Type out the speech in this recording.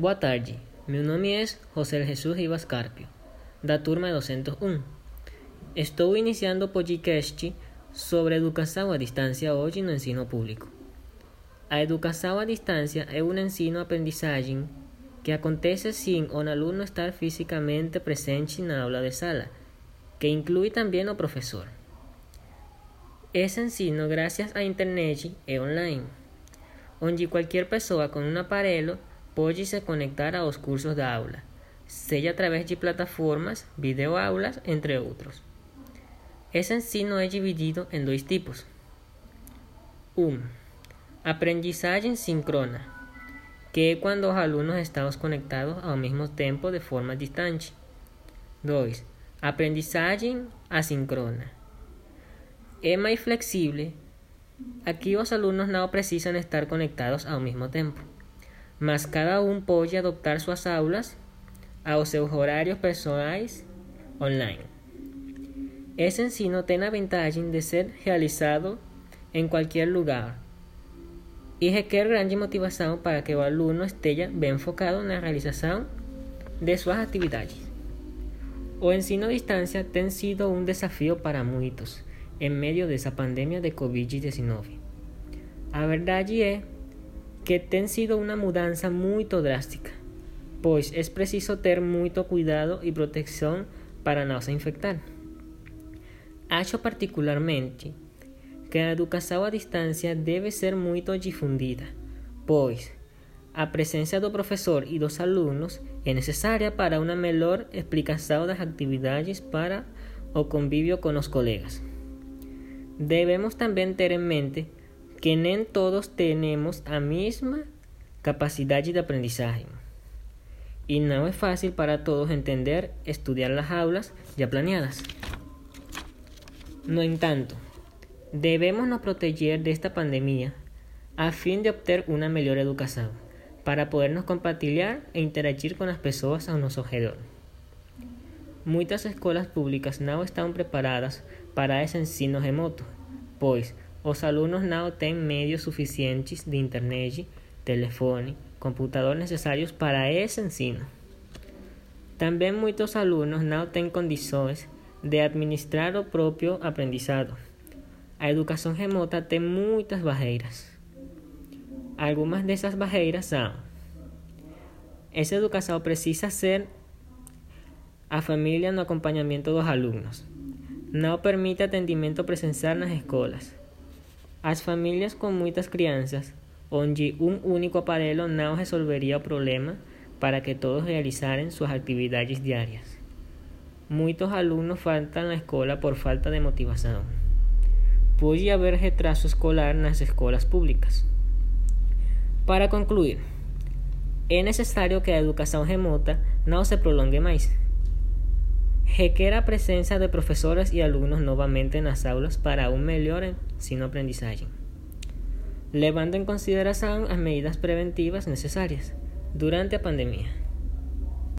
Boa tarde, meu nome é José Jesus Rivas Carpio, da turma 201. Estou iniciando o podcast sobre educação à distância hoje no ensino público. A educação à distância é um ensino-aprendizagem que acontece sem o aluno estar fisicamente presente na aula de sala, que inclui também o professor. Esse ensino, graças à internet, é online, onde qualquer pessoa com um aparelho pode se conectar aos cursos da aula, seja através de plataformas, videoaulas, entre outros. Esse ensino é dividido em dois tipos. 1. Um, aprendizagem síncrona, que é quando os alunos estamos conectados ao mesmo tempo de forma distante. 2. Aprendizagem assíncrona. É mais flexível. Aqui os alunos não precisam estar conectados ao mesmo tempo, mas cada um pode adoptar suas aulas aos seus horários pessoais online. Esse ensino tem a vantagem de ser realizado em qualquer lugar e requer grande motivação para que o aluno esteja bem focado na realização de suas atividades. O ensino à distância tem sido um desafio para muitos em meio dessa pandemia de Covid-19. A verdade é que tem sido uma mudança muito drástica, pois é preciso ter muito cuidado e proteção para não se infectar. Acho particularmente que a educação à distância deve ser muito difundida, pois a presença do professor e dos alunos é necessária para uma melhor explicação das atividades para o convívio com os colegas. Devemos também ter em mente que nem todos temos a mesma capacidade de aprendizagem. E não é fácil para todos entender estudar as aulas já planeadas. No entanto, Debemos nos proteger de esta pandemia a fim de obter uma melhor educação, para podernos compartilhar e interagir com as pessoas ao nosso redor. Muitas escolas públicas não estão preparadas para esse ensino remoto, pois os alunos não têm meios suficientes de internet, telefone, computador necessários para esse ensino. Também muitos alunos não têm condições de administrar o próprio aprendizado. A educação remota tem muitas barreiras. Algumas dessas barreiras são: essa educação precisa ser a família no acompanhamento dos alunos. Não permite atendimento presencial nas escolas. As famílias com muitas crianças, onde um único aparelho não resolveria o problema para que todos realizassem suas atividades diárias. Muitos alunos faltam à escola por falta de motivação pode haver retraso escolar nas escolas públicas. Para concluir, é necessário que a educação remota não se prolongue mais. Requer a presença de professores e alunos novamente nas aulas para um melhor ensino-aprendizagem, levando em consideração as medidas preventivas necessárias durante a pandemia.